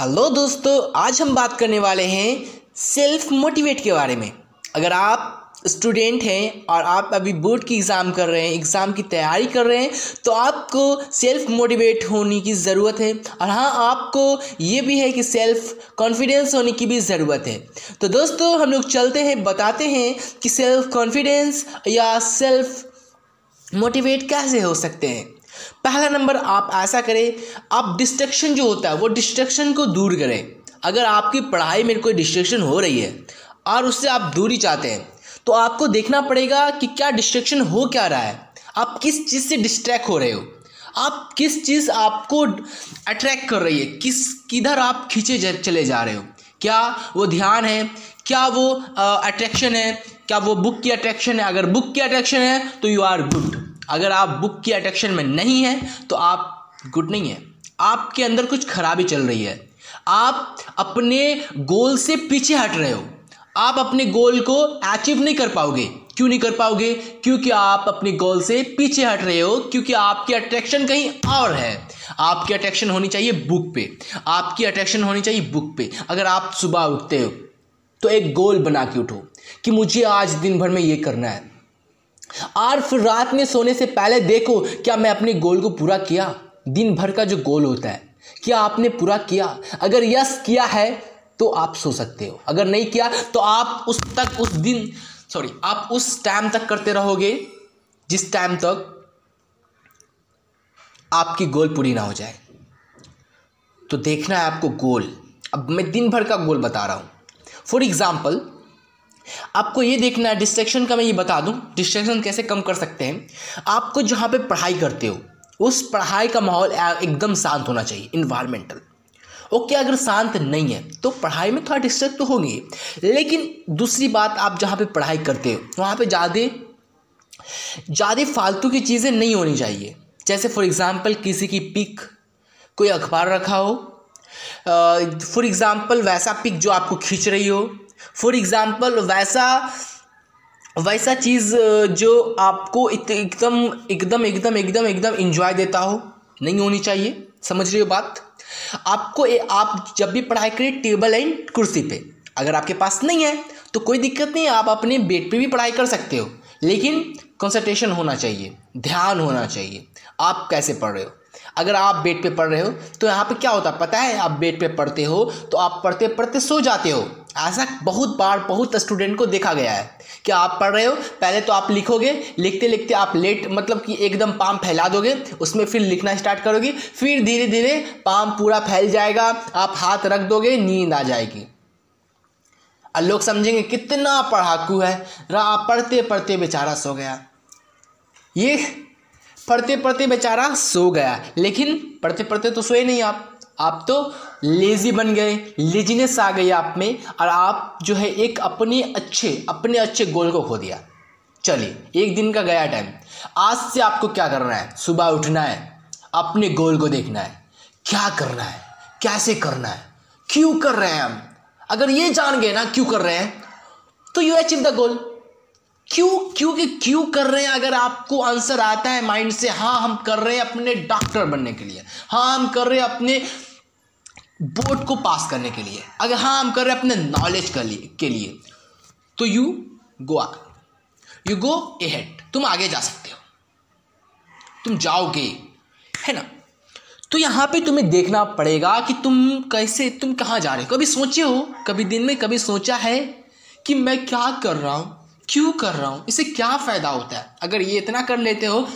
Hello दोस्तों, आज हम बात करने वाले हैं सेल्फ मोटिवेट के बारे में। अगर आप स्टूडेंट हैं और आप अभी बोर्ड की एग्ज़ाम कर रहे हैं एग्ज़ाम की तैयारी कर रहे हैं तो आपको सेल्फ मोटिवेट होने की ज़रूरत है। और हाँ आपको ये भी है कि सेल्फ कॉन्फिडेंस होने की भी ज़रूरत है। तो दोस्तों, हम लोग चलते हैं, बताते हैं कि सेल्फ कॉन्फिडेंस या सेल्फ मोटिवेट कैसे हो सकते हैं। पहला नंबर आप ऐसा करें, आप डिस्ट्रक्शन जो होता है, वो डिस्ट्रक्शन को दूर करें। अगर आपकी पढ़ाई में कोई डिस्ट्रक्शन हो रही है और उससे आप दूरी चाहते हैं तो आपको देखना पड़ेगा कि क्या डिस्ट्रक्शन हो क्या रहा है। आप किस चीज़ से डिस्ट्रैक्ट हो रहे हो? आप किस चीज़ आपको अट्रैक्ट कर रही है? किस, किधर आप खींचे चले जा रहे हो? क्या वो ध्यान है? क्या वो अट्रैक्शन है? क्या वो बुक की अट्रैक्शन है? अगर बुक की अट्रैक्शन है तो यू आर गुड अगर आप बुक की अट्रैक्शन में नहीं है तो आप गुड नहीं है। आपके अंदर कुछ खराबी चल रही है। आप अपने गोल से पीछे हट रहे हो। आप अपने गोल को अचीव नहीं कर पाओगे। क्यों नहीं कर पाओगे? क्योंकि आप अपने गोल से पीछे हट रहे हो, क्योंकि आपकी अट्रैक्शन कहीं और है। आपकी अट्रैक्शन होनी चाहिए बुक पे। आपकी अट्रैक्शन होनी चाहिए बुक पे। अगर आप सुबह उठते हो तो एक गोल बना के उठो कि मुझे आज दिन भर में ये करना है। और फिर रात में सोने से पहले देखो, क्या मैं अपने गोल को पूरा किया? दिन भर का जो गोल होता है, क्या आपने पूरा किया? अगर यस किया है तो आप सो सकते हो। अगर नहीं किया तो आप उस तक, उस दिन सॉरी आप उस टाइम तक करते रहोगे, जिस टाइम तक आपकी गोल पूरी ना हो जाए। तो देखना है आपको गोल। अब मैं दिन भर का गोल बता रहा हूँ। फॉर एग्ज़ाम्पल आपको ये देखना है डिस्ट्रैक्शन का मैं ये बता दूँ डिस्ट्रैक्शन कैसे कम कर सकते हैं। आपको जहाँ पे पढ़ाई करते हो, उस पढ़ाई का माहौल एकदम शांत होना चाहिए इन्वायरमेंटल ओके, अगर शांत नहीं है तो पढ़ाई में थोड़ा डिस्टर्ब तो होगी। लेकिन दूसरी बात, आप जहाँ पे पढ़ाई करते हो, वहाँ पे ज़्यादा ज़्यादा फालतू की चीज़ें नहीं होनी चाहिए। जैसे फॉर एग्ज़ाम्पल किसी की पिक कोई अखबार रखा हो फॉर एग्ज़ाम्पल वैसा पिक जो आपको खींच रही हो फॉर एग्ज़ाम्पल वैसा वैसा चीज़ जो आपको एकदम एकदम एकदम एकदम एकदम इंजॉय देता हो नहीं होनी चाहिए। समझ रही हो बात? आपको ए, आप जब भी पढ़ाई करें टेबल एंड कुर्सी पे। अगर आपके पास नहीं है तो कोई दिक्कत नहीं आप अपने बेड पे भी पढ़ाई कर सकते हो। लेकिन कंसंट्रेशन होना चाहिए ध्यान होना चाहिए। आप कैसे पढ़ रहे हो? अगर आप बेड पे पढ़ रहे हो तो यहाँ पे क्या होता है? पता है आप बेड पे पढ़ते हो तो आप पढ़ते पढ़ते सो जाते हो। ऐसा बहुत बार बहुत स्टूडेंट को देखा गया है कि आप पढ़ रहे हो, पहले तो आप लिखोगे, लिखते लिखते आप लेट मतलब कि एकदम पाम फैला दोगे, उसमें फिर लिखना स्टार्ट करोगे, फिर धीरे धीरे पाम पूरा फैल जाएगा, आप हाथ रख दोगे, नींद आ जाएगी। और लोग समझेंगे कितना पढ़ाकू है, रहा पढ़ते पढ़ते बेचारा सो गया। ये पढ़ते पढ़ते बेचारा सो गया, लेकिन पढ़ते पढ़ते तो सोए नहीं आप। आप तो लेज़ी बन गए, लेजीनेस आ गई आप में और आप जो है एक अपने अच्छे अपने अच्छे गोल को खो दिया। चलिए, एक दिन का गया टाइम आज से आपको क्या करना है? सुबह उठना है, अपने गोल को देखना है। क्या करना है? कैसे करना है? क्यों कर रहे हैं हम? अगर ये जान गए ना क्यों कर रहे हैं तो यू अचीव द गोल। क्यों, क्योंकि क्यों कर रहे हैं? अगर आपको आंसर आता है माइंड से हाँ हम कर रहे हैं अपने डॉक्टर बनने के लिए। हाँ हम कर रहे हैं अपने बोर्ड को पास करने के लिए। अगर हाँ हम कर रहे हैं अपने नॉलेज के लिए के लिए तो you go uh you go ahead तुम आगे जा सकते हो। तुम जाओगे। है ना? तो यहाँ पे तुम्हें देखना पड़ेगा कि तुम कैसे, तुम कहाँ जा रहे हो। कभी सोचे हो? कभी दिन में कभी सोचा है कि मैं क्या कर रहा हूँ? क्यों कर रहा हूँ? इससे क्या फ़ायदा होता है? अगर ये इतना कर लेते हो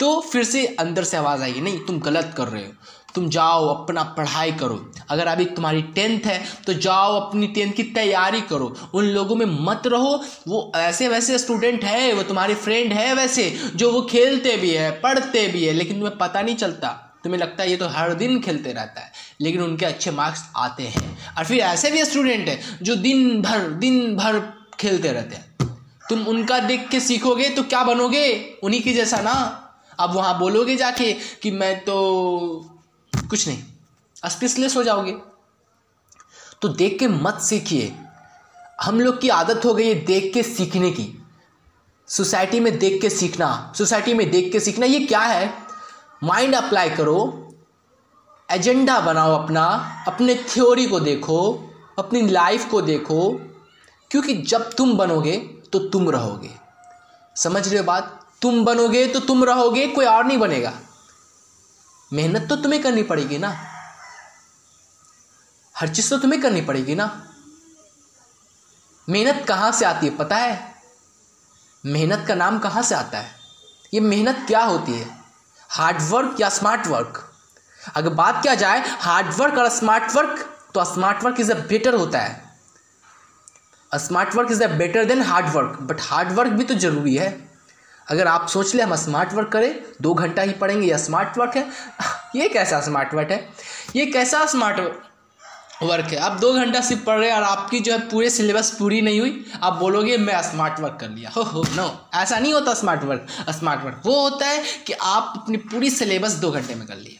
तो फिर से अंदर से आवाज़ आएगी, नहीं, तुम गलत कर रहे हो। तुम जाओ, अपना पढ़ाई करो। अगर अभी तुम्हारी टेंथ है तो जाओ, अपनी टेंथ की तैयारी करो। उन लोगों में मत रहो। वो ऐसे वैसे स्टूडेंट है, वो तुम्हारे फ्रेंड है वैसे, जो वो खेलते भी है, पढ़ते भी है, लेकिन तुम्हें पता नहीं चलता। तुम्हें लगता है ये तो हर दिन खेलते रहता है, लेकिन उनके अच्छे मार्क्स आते हैं। और फिर ऐसे भी स्टूडेंट है, जो दिन भर दिन भर खेलते रहते हैं। तुम उनका देख के सीखोगे तो क्या बनोगे? उन्हीं की जैसा ना? अब वहाँ बोलोगे जाके कि मैं तो कुछ नहीं। स्पेशलिस्ट हो जाओगे। तो देख के मत सीखिए। हम लोग की आदत हो गई है देख के सीखने की। सोसाइटी में देख के सीखना, सोसाइटी में देख के सीखना, ये क्या है? माइंड अप्लाई करो, एजेंडा बनाओ अपना, अपने थ्योरी को देखो, अपनी लाइफ को देखो, क्योंकि जब तुम बनोगे तो तुम रहोगे। समझ रहे हो बात? तुम बनोगे तो तुम रहोगे, कोई और नहीं बनेगा। मेहनत तो तुम्हें करनी पड़ेगी ना? हर चीज़ तो तुम्हें करनी पड़ेगी ना? मेहनत कहाँ से आती है, पता है? मेहनत का नाम कहाँ से आता है? ये मेहनत क्या होती है? हार्ड वर्क या स्मार्ट वर्क अगर बात किया जाए हार्ड वर्क और स्मार्ट वर्क तो smart work is a better होता है। Smart work is a better then hard work but hard work भी तो ज़रूरी है। अगर आप सोच लें हम स्मार्ट वर्क करें, दो घंटा ही पढ़ेंगे या स्मार्ट वर्क है। ये कैसा स्मार्ट वर्क है? ये कैसा स्मार्ट वर्क है? आप दो घंटा सिर्फ़ पढ़ रहे हैं और आपकी जो है पूरे सिलेबस पूरी नहीं हुई, आप बोलोगे, मैं स्मार्ट वर्क कर लिया। हो हो नो ऐसा नहीं होता स्मार्ट वर्क स्मार्ट वर्क वो होता है कि आप अपनी पूरी सिलेबस दो घंटे में कर लिए।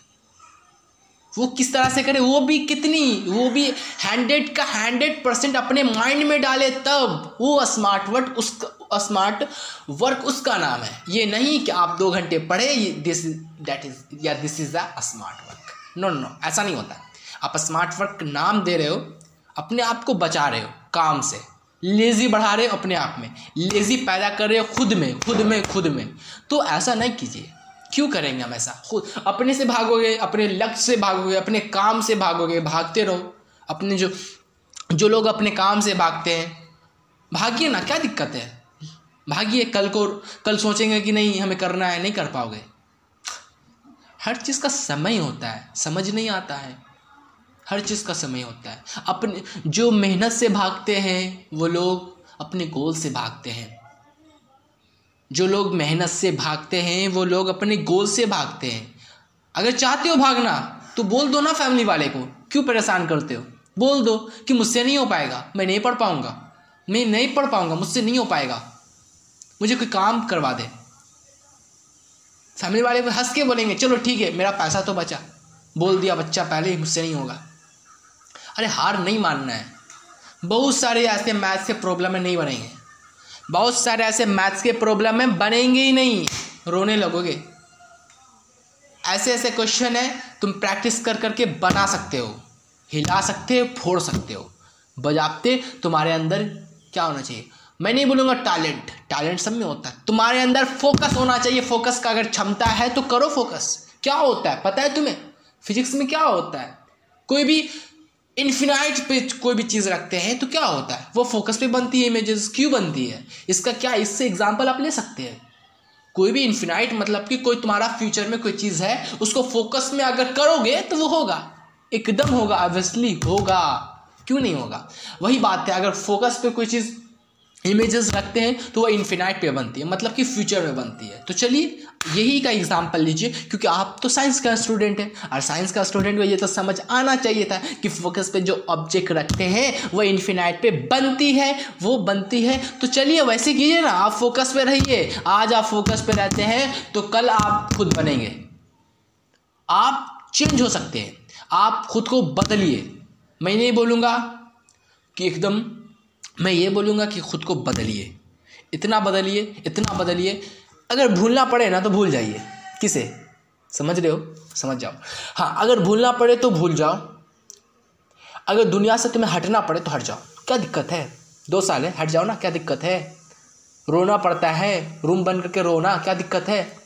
वो किस तरह से करे, वो भी कितनी, वो भी हंड्रेड का हंड्रेड परसेंट अपने माइंड में डाले तब वो स्मार्ट वर्क उस स्मार्ट वर्क उसका नाम है। ये नहीं कि आप दो घंटे पढ़े दिस दैट इज़ या this is the smart work no no ऐसा नहीं होता। आप स्मार्ट वर्क नाम दे रहे हो, अपने आप को बचा रहे हो, काम से। लेज़ी बढ़ा रहे हो अपने आप में। लेज़ी पैदा कर रहे हो खुद में खुद में खुद में। तो ऐसा नहीं कीजिए। क्यों करेंगे हम ऐसा? खुद अपने से भागोगे, अपने लक्ष्य से भागोगे, अपने काम से भागोगे, भागते रहो। अपने जो जो लोग अपने काम से भागते हैं, भागिए ना, क्या दिक्कत है? भागिए, कल को, कल सोचेंगे कि नहीं, हमें करना है, नहीं कर पाओगे। हर चीज़ का समय होता है, समझ नहीं आता है। हर चीज़ का समय होता है। अपने, जो मेहनत से भागते हैं, वो लोग अपने गोल से भागते हैं। जो लोग मेहनत से भागते हैं, वो लोग अपने गोल से भागते हैं। अगर चाहते हो भागना तो बोल दो ना फैमिली वाले को, क्यों परेशान करते हो? बोल दो कि मुझसे नहीं हो पाएगा, मैं नहीं पढ़ पाऊँगा। मैं नहीं पढ़ पाऊँगा, मुझसे नहीं हो पाएगा। मुझे कोई काम करवा दे। फैमिली वाले हंस के बोलेंगे, चलो ठीक है, मेरा पैसा तो बचा। बोल दिया, बच्चा पहले ही मुझसे नहीं होगा। अरे हार नहीं मानना है। बहुत सारे ऐसे मैथ के प्रॉब्लमें नहीं बनेंगे। बहुत सारे ऐसे मैथ्स के प्रॉब्लम में बनेंगे ही नहीं। रोने लगोगे। ऐसे ऐसे क्वेश्चन है, तुम प्रैक्टिस कर करके बना सकते हो, हिला सकते हो, फोड़ सकते हो। बजाते तुम्हारे अंदर क्या होना चाहिए? मैं नहीं बोलूँगा टैलेंट टैलेंट सब में होता है। तुम्हारे अंदर फोकस होना चाहिए। फोकस का अगर क्षमता है तो करो फोकस क्या होता है? पता है तुम्हें? फिजिक्स में क्या होता है? कोई भी इन्फिनाइट पे कोई भी चीज़ रखते हैं तो क्या होता है? वो फोकस पे बनती है इमेजेस क्यों बनती है? इसका क्या, इससे एग्ज़ाम्पल आप ले सकते हैं? कोई भी इन्फिनाइट मतलब कि कोई तुम्हारा फ्यूचर में कोई चीज़ है, उसको फोकस में अगर करोगे तो वो होगा। एकदम होगा ऑब्वियसली होगा। क्यों नहीं होगा? वही बात है, अगर फोकस पे कोई चीज़ इमेजेस रखते हैं तो वह इन्फिनाइट पे बनती है मतलब कि फ्यूचर में बनती है। तो चलिए, यही का एग्ज़ाम्पल लीजिए, क्योंकि आप तो साइंस का स्टूडेंट हैं, और साइंस का स्टूडेंट को ये तो समझ आना चाहिए था कि फोकस पे जो ऑब्जेक्ट रखते हैं, वह इन्फिनाइट पे बनती है, वो बनती है। तो चलिए, वैसे कीजिए ना, आप फोकस पे रहिए, आज आप फोकस पे रहते हैं तो कल आप खुद बनेंगे। आप चेंज हो सकते हैं, आप खुद को बदलिए। मैं नहीं बोलूँगा कि एकदम मैं ये बोलूँगा कि खुद को बदलिए। इतना बदलिए इतना बदलिए। अगर भूलना पड़े ना तो भूल जाइए। किसे? समझ रहे हो? समझ जाओ। हाँ अगर भूलना पड़े तो भूल जाओ। अगर दुनिया से तुम्हें हटना पड़े तो हट जाओ। क्या दिक्कत है? दो साल है, हट जाओ ना, क्या दिक्कत है? रोना पड़ता है, रूम बंद करके रोना, क्या दिक्कत है?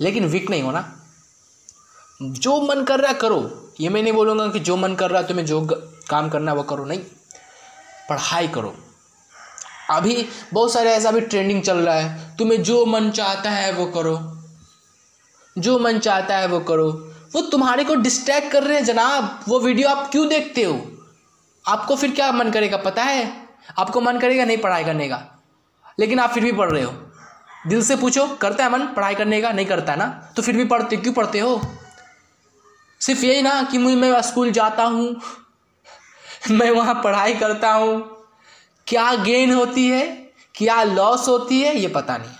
लेकिन वीक नहीं होना। जो मन कर रहा करो। ये मैं नहीं बोलूँगा कि जो मन कर रहा है तुम्हें जो काम करना है वो करो। नहीं। पढ़ाई करो। अभी बहुत सारे ऐसा भी ट्रेंडिंग चल रहा है, तुम्हें जो मन चाहता है वो करो। जो मन चाहता है वो करो। वो तुम्हारे को डिस्ट्रैक्ट कर रहे हैं, जनाब। वो वीडियो आप क्यों देखते हो? आपको फिर क्या मन करेगा, पता है? आपको मन करेगा नहीं पढ़ाई करने का। लेकिन आप फिर भी पढ़ रहे हो। दिल से पूछो, करता है मन पढ़ाई करने का, नहीं करता है ना? तो फिर भी पढ़ते, क्यों पढ़ते हो? सिर्फ़ यही ना कि मुझे, मैं स्कूल जाता हूँ मैं वहाँ पढ़ाई करता हूँ। क्या गेन होती है? क्या लॉस होती है? ये पता नहीं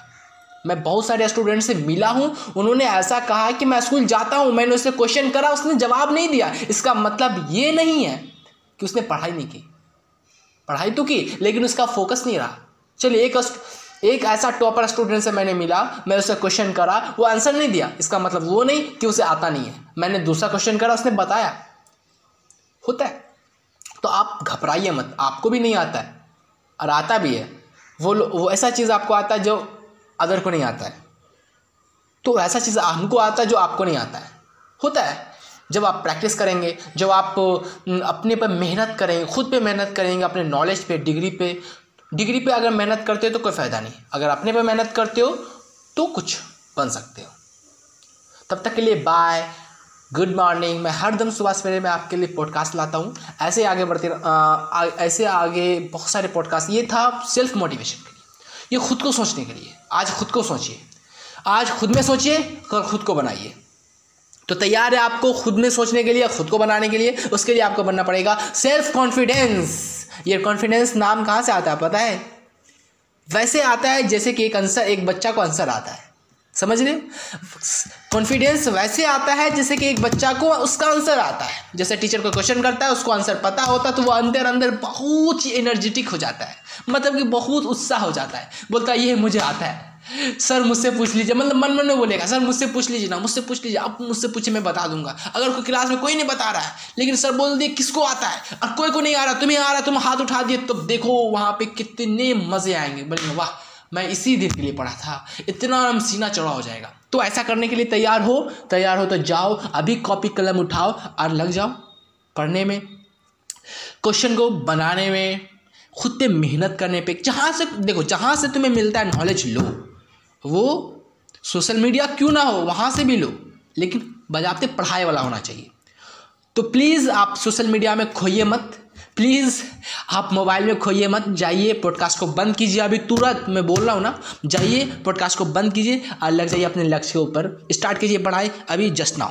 मैं बहुत सारे स्टूडेंट से मिला हूँ। उन्होंने ऐसा कहा कि मैं स्कूल जाता हूँ। मैंने उससे क्वेश्चन करा, उसने जवाब नहीं दिया। इसका मतलब ये नहीं है कि उसने पढ़ाई नहीं की। पढ़ाई तो की, लेकिन उसका फोकस नहीं रहा। चलिए, एक एक ऐसा टॉपर स्टूडेंट से मैंने मिला। मैं उसे क्वेश्चन करा। वो आंसर नहीं दिया। इसका मतलब वो नहीं कि उसे आता नहीं है। मैंने दूसरा क्वेश्चन करा, उसने बताया। होता है। तो आप घबराइए मत, आपको भी नहीं आता है। और आता भी है। वो वो ऐसा चीज़ आपको आता है जो अदर को नहीं आता है। तो ऐसा चीज़ हमको आता है जो आपको नहीं आता है। होता है। जब आप प्रैक्टिस करेंगे, जब आप अपने पर मेहनत करेंगे, खुद पे मेहनत करेंगे, अपने नॉलेज पे डिग्री पे डिग्री पे अगर मेहनत करते हो तो कोई फ़ायदा नहीं। अगर अपने पे मेहनत करते हो तो कुछ बन सकते हो। तब तक के लिए बाय गुड मॉर्निंग मैं हर दम सुबह सवेरे में आपके लिए पॉडकास्ट लाता हूँ। ऐसे आगे बढ़ते आ, ऐसे आगे बहुत सारे पॉडकास्ट ये था सेल्फ मोटिवेशन के लिए। ये खुद को सोचने के लिए। आज खुद को सोचिए। आज खुद में सोचिए और खुद को बनाइए। तो तैयार है आपको खुद में सोचने के लिए खुद को बनाने के लिए? उसके लिए आपको बनना पड़ेगा सेल्फ कॉन्फिडेंस ये कॉन्फिडेंस नाम कहाँ से आता है पता है? वैसे आता है जैसे कि एक आंसर एक बच्चा को आंसर आता है। समझ रहे कॉन्फिडेंस वैसे आता है जैसे कि एक बच्चा को उसका आंसर आता है। जैसे टीचर को क्वेश्चन करता है, उसको आंसर पता होता है तो वो अंदर अंदर बहुत ही एनर्जेटिक हो जाता है। मतलब कि बहुत उत्साह हो जाता है। बोलता है, ये मुझे आता है। सर मुझसे पूछ लीजिए। मतलब मन मन में बोलेगा, सर मुझसे पूछ लीजिए ना, मुझसे पूछ लीजिए, आप मुझसे पूछे मैं बता दूँगा। अगर कोई क्लास में कोई नहीं बता रहा है, लेकिन सर बोल दिए किसको आता है? और कोई को नहीं आ रहा, तुम्हें आ रहा है, तुम हाथ उठा दिए तो देखो वहाँ पे कितने मज़े आएँगे। बोलेंगे, वाह मैं इसी दिन के लिए पढ़ा था। इतना आराम सीना चौड़ा हो जाएगा। तो ऐसा करने के लिए तैयार हो तैयार हो तो जाओ, अभी कॉपी कलम उठाओ और लग जाओ पढ़ने में। क्वेश्चन को बनाने में, खुद पे मेहनत करने पे, जहाँ से, देखो, जहाँ से तुम्हें मिलता है नॉलेज लो। वो सोशल मीडिया क्यों ना हो, वहाँ से भी लो, लेकिन बजाते पढ़ाई वाला होना चाहिए। तो प्लीज़ आप सोशल मीडिया में खोइए मत। प्लीज़, आप मोबाइल में खोइए मत, जाइए पॉडकास्ट को बंद कीजिए। अभी तुरंत मैं बोल रहा हूँ ना, जाइए पॉडकास्ट को बंद कीजिए और लग जाइए अपने लक्ष्य के ऊपर स्टार्ट कीजिए पढ़ाई, अभी जस्ट नाउ